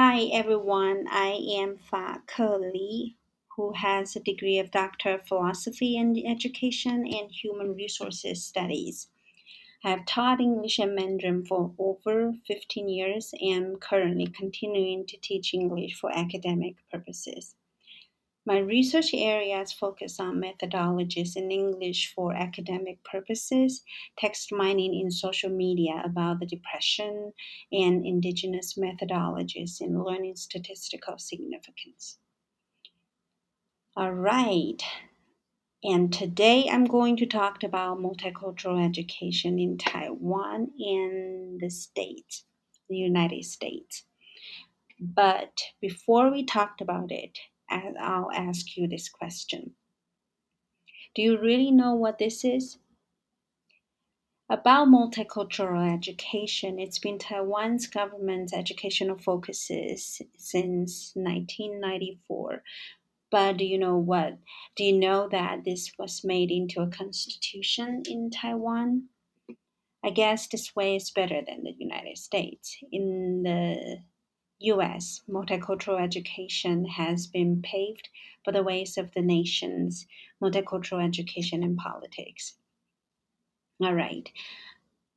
Hi everyone, I am Fa Ke Li, who has a degree of Doctor of Philosophy in Education and Human Resources Studies. I have taught English and Mandarin for over 15 years and am currently continuing to teach English for academic purposes. My research areas focus on methodologies in English for academic purposes, text mining in social media about the Depression, and indigenous methodologies in learning statistical significance. All right. And today I'm going to talk about multicultural education in Taiwan and the States, the United States. But before we talked about it, I'll ask you this question Do you really know what this is? About multicultural education, it's been Taiwan's government's educational focuses since 1994. But do you know what? Do you know that this was made into a constitution in Taiwan? I guess this way is better than the United States. In the U.S., multicultural education has been paved for the ways of the nation's multicultural education and politics. All right.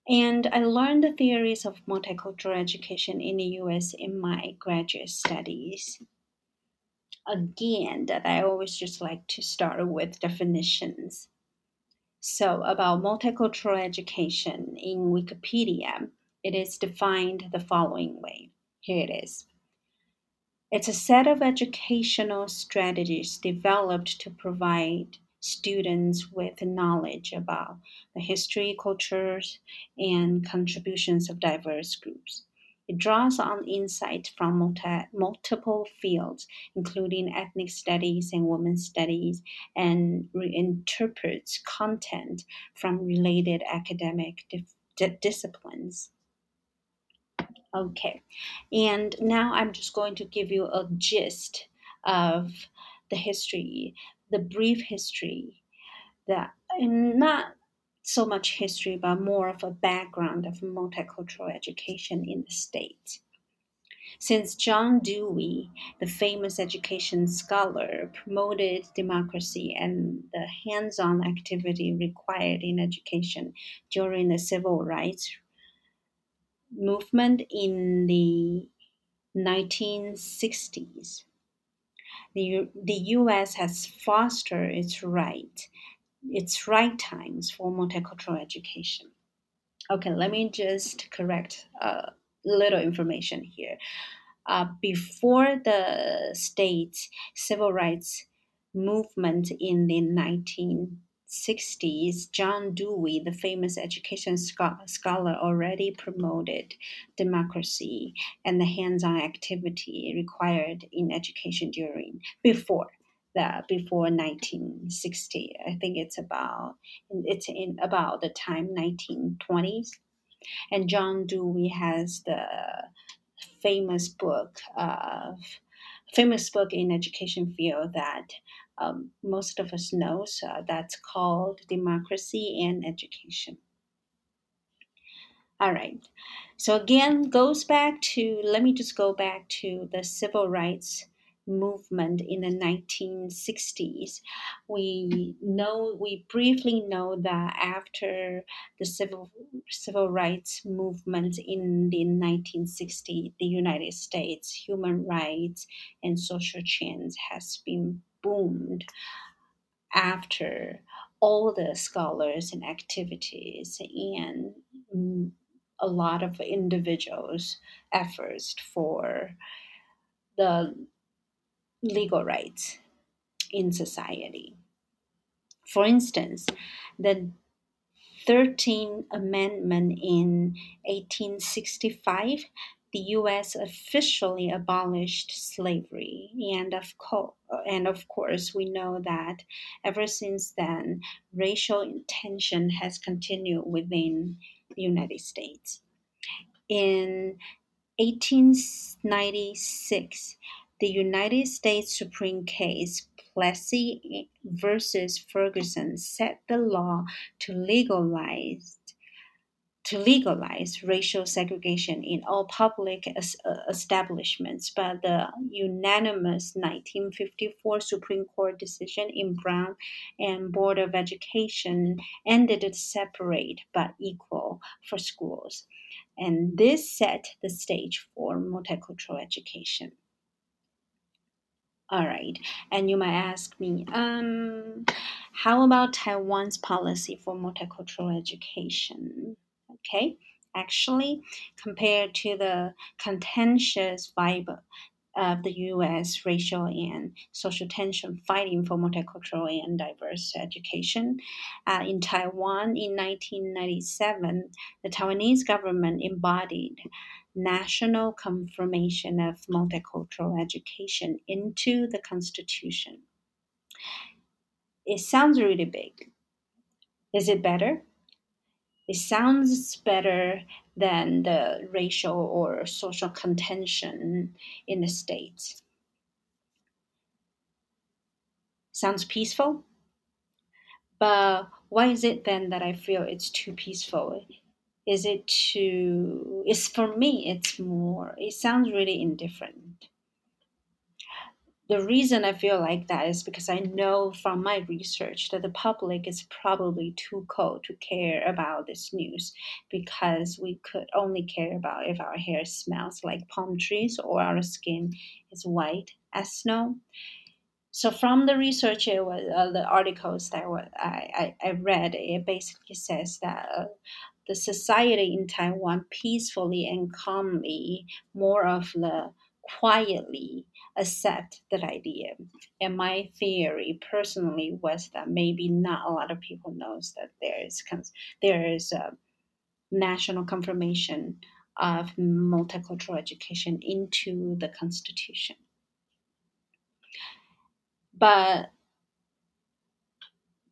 And I learned the theories of multicultural education in the US in my graduate studies. Again, that I always just like to start with definitions. So, about multicultural education in Wikipedia, it is defined the following way here it is. It's a set of educational strategies developed to provide students with knowledge about the history, cultures, and contributions of diverse groups. It draws on insight from multi, multiple fields, including ethnic studies and women's studies, and reinterprets content from related academic di- disciplines. Okay, and now I'm just going to give you a gist of the history, the brief history, that not so much history, but more of a background of multicultural education in the States. Since John Dewey, the famous education scholar, promoted democracy and the hands on activity required in education during the civil rights movement in the 1960s. The, the US has fostered its right, its right times for multicultural education. Okay, let me just correct a little information here. Uh, before the state's civil rights movement in the 19 60s, John Dewey, the famous education scholar, already promoted democracy and the hands-on activity required in education during before the before 1960. I think it's about it's in about the time 1920s, and John Dewey has the famous book of famous book in education field that um, most of us knows uh, that's called democracy and education. All right. So again goes back to let me just go back to the civil rights movement in the 1960s we know we briefly know that after the civil civil rights movement in the 1960s the united states human rights and social change has been boomed after all the scholars and activities and mm, a lot of individuals' efforts for the legal rights in society. For instance, the 13th Amendment in 1865 the U.S. officially abolished slavery, and of, co- and of course, we know that ever since then, racial tension has continued within the United States. In 1896, the United States Supreme Case Plessy versus Ferguson set the law to legalize to legalize racial segregation in all public uh, establishments, but the unanimous 1954 Supreme Court decision in Brown and Board of Education ended it separate but equal for schools. And this set the stage for multicultural education. All right, and you might ask me, um, how about Taiwan's policy for multicultural education? Okay, actually, compared to the contentious vibe of the U.S. racial and social tension fighting for multicultural and diverse education. Uh, in Taiwan in 1997, the Taiwanese government embodied national confirmation of multicultural education into the constitution. It sounds really big. Is it better? It sounds better than the racial or social contention in the States. Sounds peaceful? But why is it then that I feel it's too peaceful? Is it too, it's for me, it's more, it sounds really indifferent the reason I feel like that is because I know from my research that the public is probably too cold to care about this news because we could only care about if our hair smells like palm trees or our skin is white as snow. So from the research, it was, uh, the articles that I, I, I, read, it basically says that uh, the society in Taiwan peacefully and calmly, more of the quietly accept that idea. And my theory personally was that maybe not a lot of people knows that there is there is a national confirmation of multicultural education into the constitution. But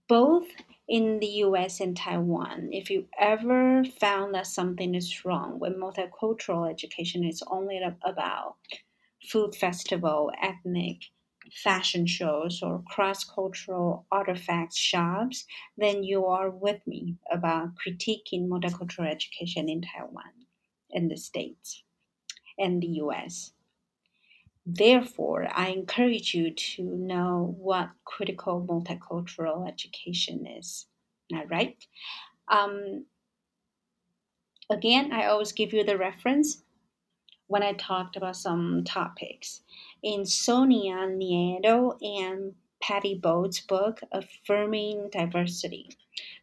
both in the US and Taiwan, if you ever found that something is wrong when multicultural education is only about food festival, ethnic fashion shows, or cross cultural artifacts shops, then you are with me about critiquing multicultural education in Taiwan, in the States, and the US. Therefore, I encourage you to know what critical multicultural education is. All right. Um, again, I always give you the reference when I talked about some topics. In Sonia Nieto and Patty Bode's book, Affirming Diversity,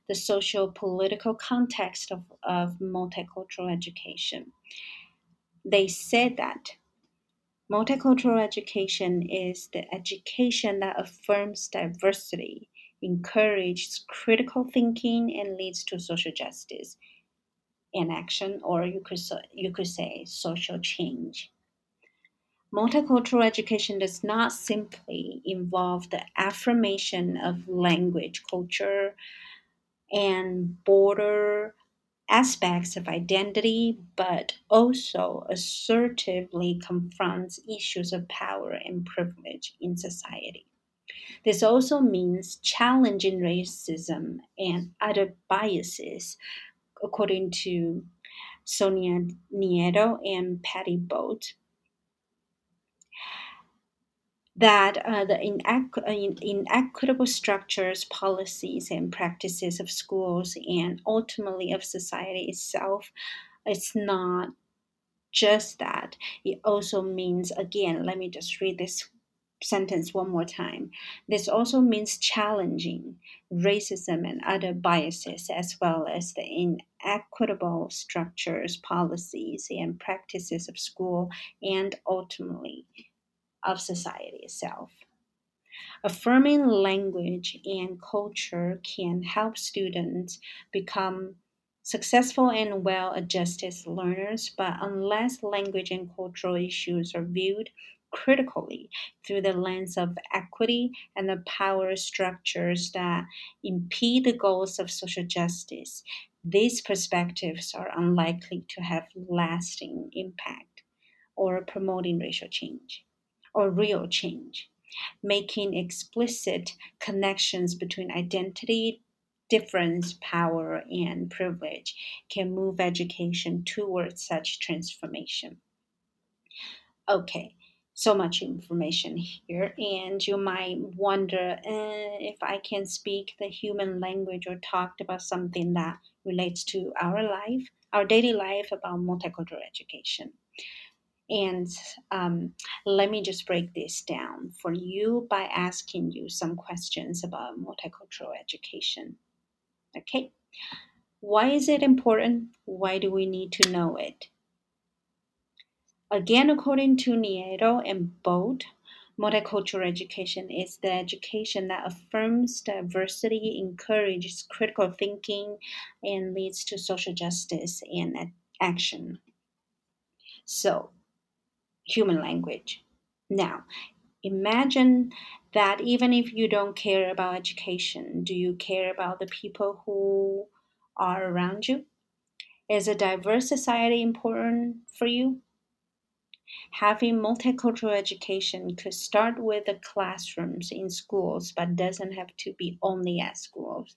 the social political context of, of multicultural education, they said that multicultural education is the education that affirms diversity, encourages critical thinking, and leads to social justice in action, or you could, you could say social change. Multicultural education does not simply involve the affirmation of language, culture, and border aspects of identity, but also assertively confronts issues of power and privilege in society. This also means challenging racism and other biases according to Sonia Nieto and Patty Bode, that uh, the inequ- inequitable structures, policies, and practices of schools and ultimately of society itself, it's not just that. It also means, again, let me just read this sentence one more time. This also means challenging racism and other biases, as well as the inequitable structures, policies, and practices of school and ultimately of society itself. Affirming language and culture can help students become successful and well adjusted learners, but unless language and cultural issues are viewed critically through the lens of equity and the power structures that impede the goals of social justice, these perspectives are unlikely to have lasting impact or promoting racial change or real change. Making explicit connections between identity difference, power, and privilege can move education towards such transformation. Okay, so much information here, and you might wonder uh, if I can speak the human language or talked about something that relates to our life, our daily life about multicultural education. And um, let me just break this down for you by asking you some questions about multicultural education. Okay, why is it important? Why do we need to know it? Again, according to Nieto and Bode, multicultural education is the education that affirms diversity, encourages critical thinking, and leads to social justice and action. So, human language. Now, imagine that even if you don't care about education, do you care about the people who are around you? Is a diverse society important for you? Having multicultural education could start with the classrooms in schools, but doesn't have to be only at schools.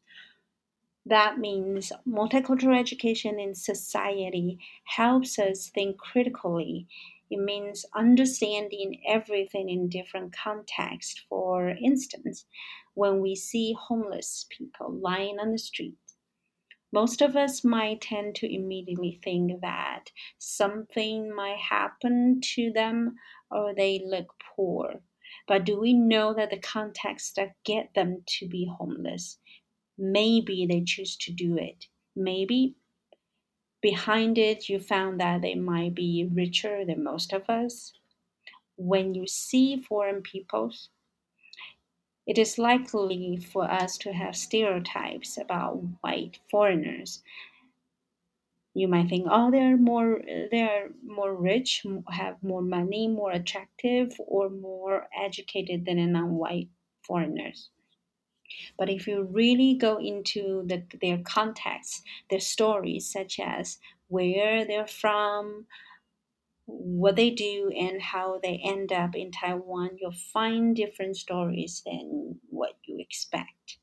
That means multicultural education in society helps us think critically. It means understanding everything in different context. For instance, when we see homeless people lying on the street, most of us might tend to immediately think that something might happen to them or they look poor. But do we know that the context that get them to be homeless? Maybe they choose to do it. Maybe behind it you found that they might be richer than most of us. When you see foreign peoples, it is likely for us to have stereotypes about white foreigners. You might think, oh, they're more they're more rich, have more money, more attractive, or more educated than non-white foreigners. But if you really go into the, their context, their stories, such as where they're from, what they do and how they end up in Taiwan, you'll find different stories than what you expect.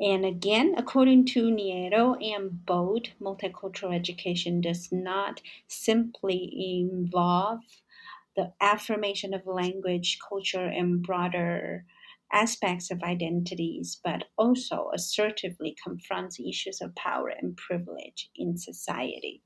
And again, according to Nieto and Bode, multicultural education does not simply involve the affirmation of language, culture, and broader aspects of identities, but also assertively confronts issues of power and privilege in society.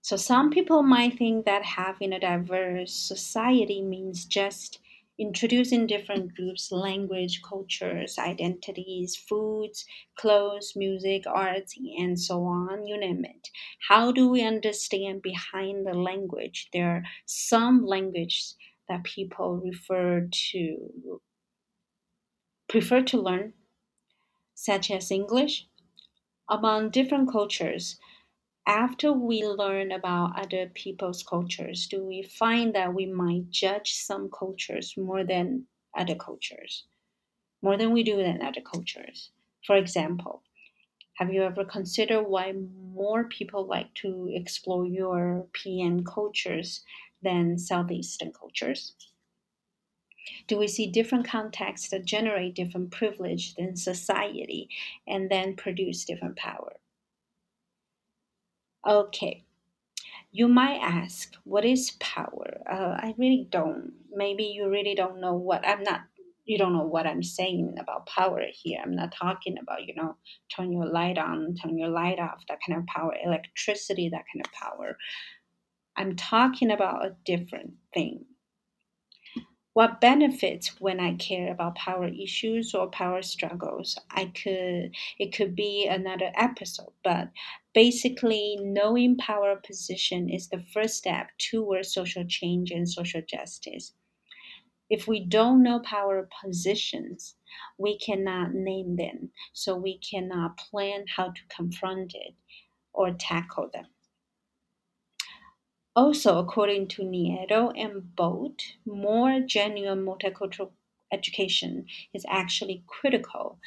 So some people might think that having a diverse society means just introducing different groups, language, cultures, identities, foods, clothes, music, arts, and so on, you name it. How do we understand behind the language? There are some languages that people refer to prefer to learn, such as English. Among different cultures, after we learn about other people's cultures, do we find that we might judge some cultures more than other cultures, more than we do than other cultures? For example, have you ever considered why more people like to explore European cultures than Southeastern cultures? Do we see different contexts that generate different privilege in society and then produce different power? Okay. You might ask, what is power? Uh, I really don't. Maybe you really don't know what I'm not. You don't know what I'm saying about power here. I'm not talking about, you know, turn your light on, turn your light off, that kind of power, electricity, that kind of power. I'm talking about a different thing. What benefits when I care about power issues or power struggles? I could it could be another episode, but basically knowing power position is the first step towards social change and social justice. If we don't know power positions, we cannot name them, so we cannot plan how to confront it or tackle them. Also, according to Nieto and Bode, more genuine multicultural education is actually critical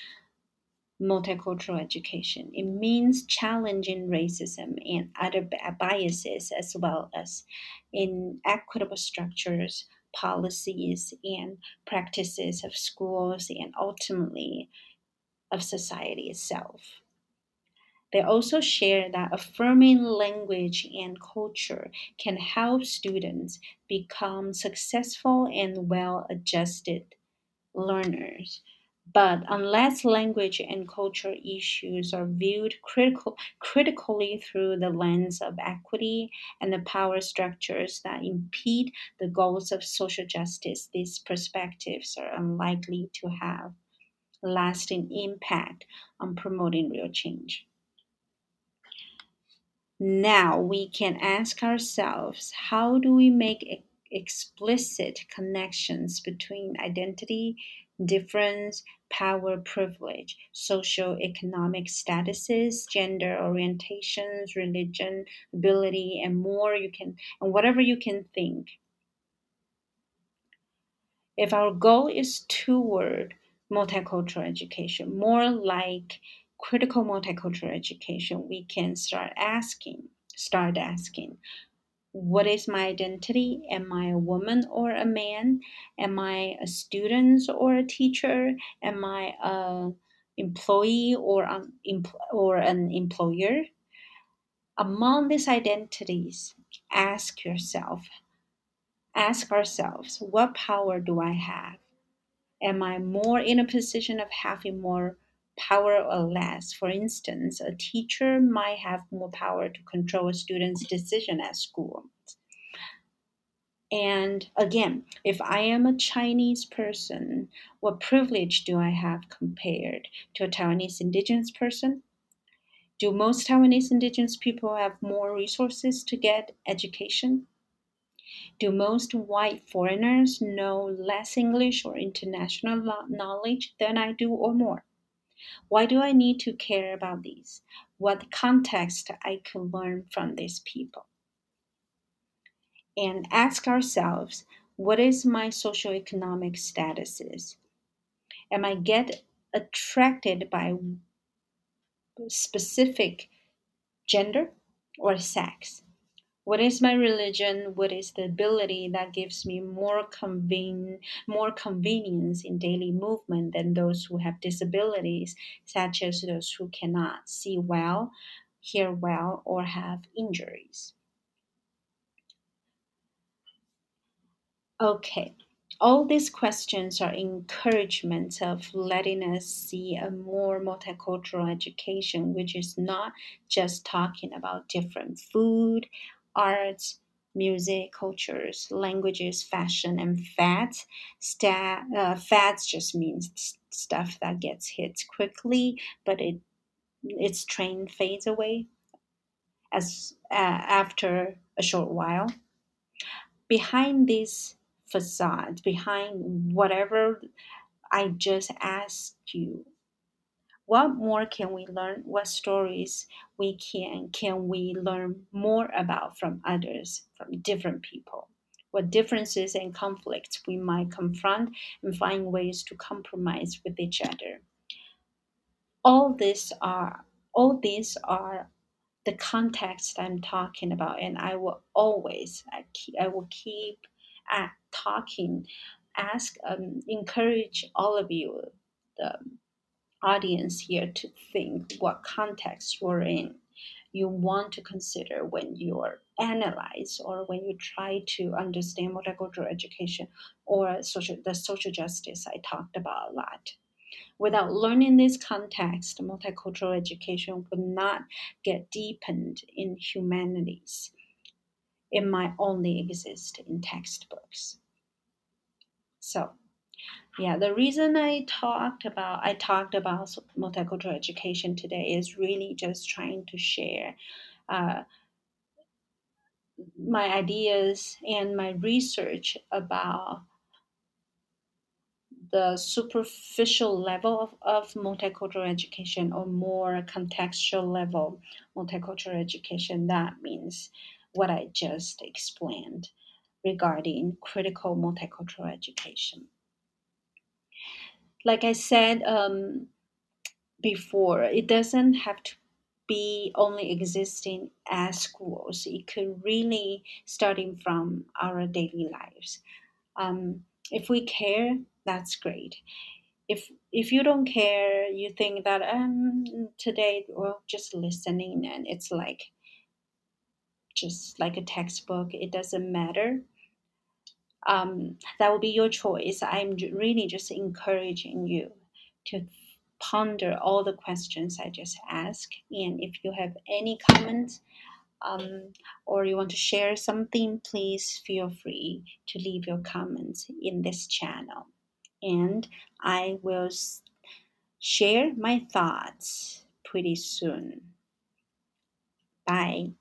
multicultural education. It means challenging racism and other biases as well as inequitable structures, policies and practices of schools and ultimately of society itself. They also share that affirming language and culture can help students become successful and well adjusted learners. But unless language and culture issues are viewed critical, critically through the lens of equity and the power structures that impede the goals of social justice, these perspectives are unlikely to have lasting impact on promoting real change. Now we can ask ourselves how do we make explicit connections between identity, difference, power, privilege, social economic statuses, gender orientations, religion, ability, and more you can, and whatever you can think. If our goal is toward multicultural education, more like critical multicultural education, we can start asking, start asking, what is my identity? Am I a woman or a man? Am I a student or a teacher? Am I a employee or an, or an employer? Among these identities, ask yourself, ask ourselves, what power do I have? Am I more in a position of having more power or less. For instance, a teacher might have more power to control a student's decision at school. And again, if I am a Chinese person, what privilege do I have compared to a Taiwanese indigenous person? Do most Taiwanese indigenous people have more resources to get education? Do most white foreigners know less English or international knowledge than I do or more? Why do I need to care about these? What context I could learn from these people? And ask ourselves, what is my socioeconomic status? Am I get attracted by specific gender or sex? What is my religion? What is the ability that gives me more conven- more convenience in daily movement than those who have disabilities, such as those who cannot see well, hear well, or have injuries? Okay, all these questions are encouragements of letting us see a more multicultural education, which is not just talking about different food, arts, music, cultures, languages, fashion, and fads. Sta- uh, fads just means stuff that gets hit quickly, but it its train fades away as uh, after a short while. Behind this facade, behind whatever I just asked you what more can we learn? What stories we can can we learn more about from others, from different people? What differences and conflicts we might confront and find ways to compromise with each other. All these are all these are the context I'm talking about, and I will always I, keep, I will keep at talking, ask, um, encourage all of you, the audience here to think what context you're in you want to consider when you're analyze or when you try to understand multicultural education or social the social justice I talked about a lot. Without learning this context, multicultural education would not get deepened in humanities. It might only exist in textbooks. So yeah, the reason I talked about I talked about multicultural education today is really just trying to share uh, my ideas and my research about the superficial level of, of multicultural education or more contextual level multicultural education. That means what I just explained regarding critical multicultural education like I said um, before, it doesn't have to be only existing as schools. It could really starting from our daily lives. Um, if we care, that's great. If if you don't care, you think that um today well just listening and it's like just like a textbook, it doesn't matter. Um, that will be your choice. I'm really just encouraging you to ponder all the questions I just asked. And if you have any comments um, or you want to share something, please feel free to leave your comments in this channel. And I will share my thoughts pretty soon. Bye.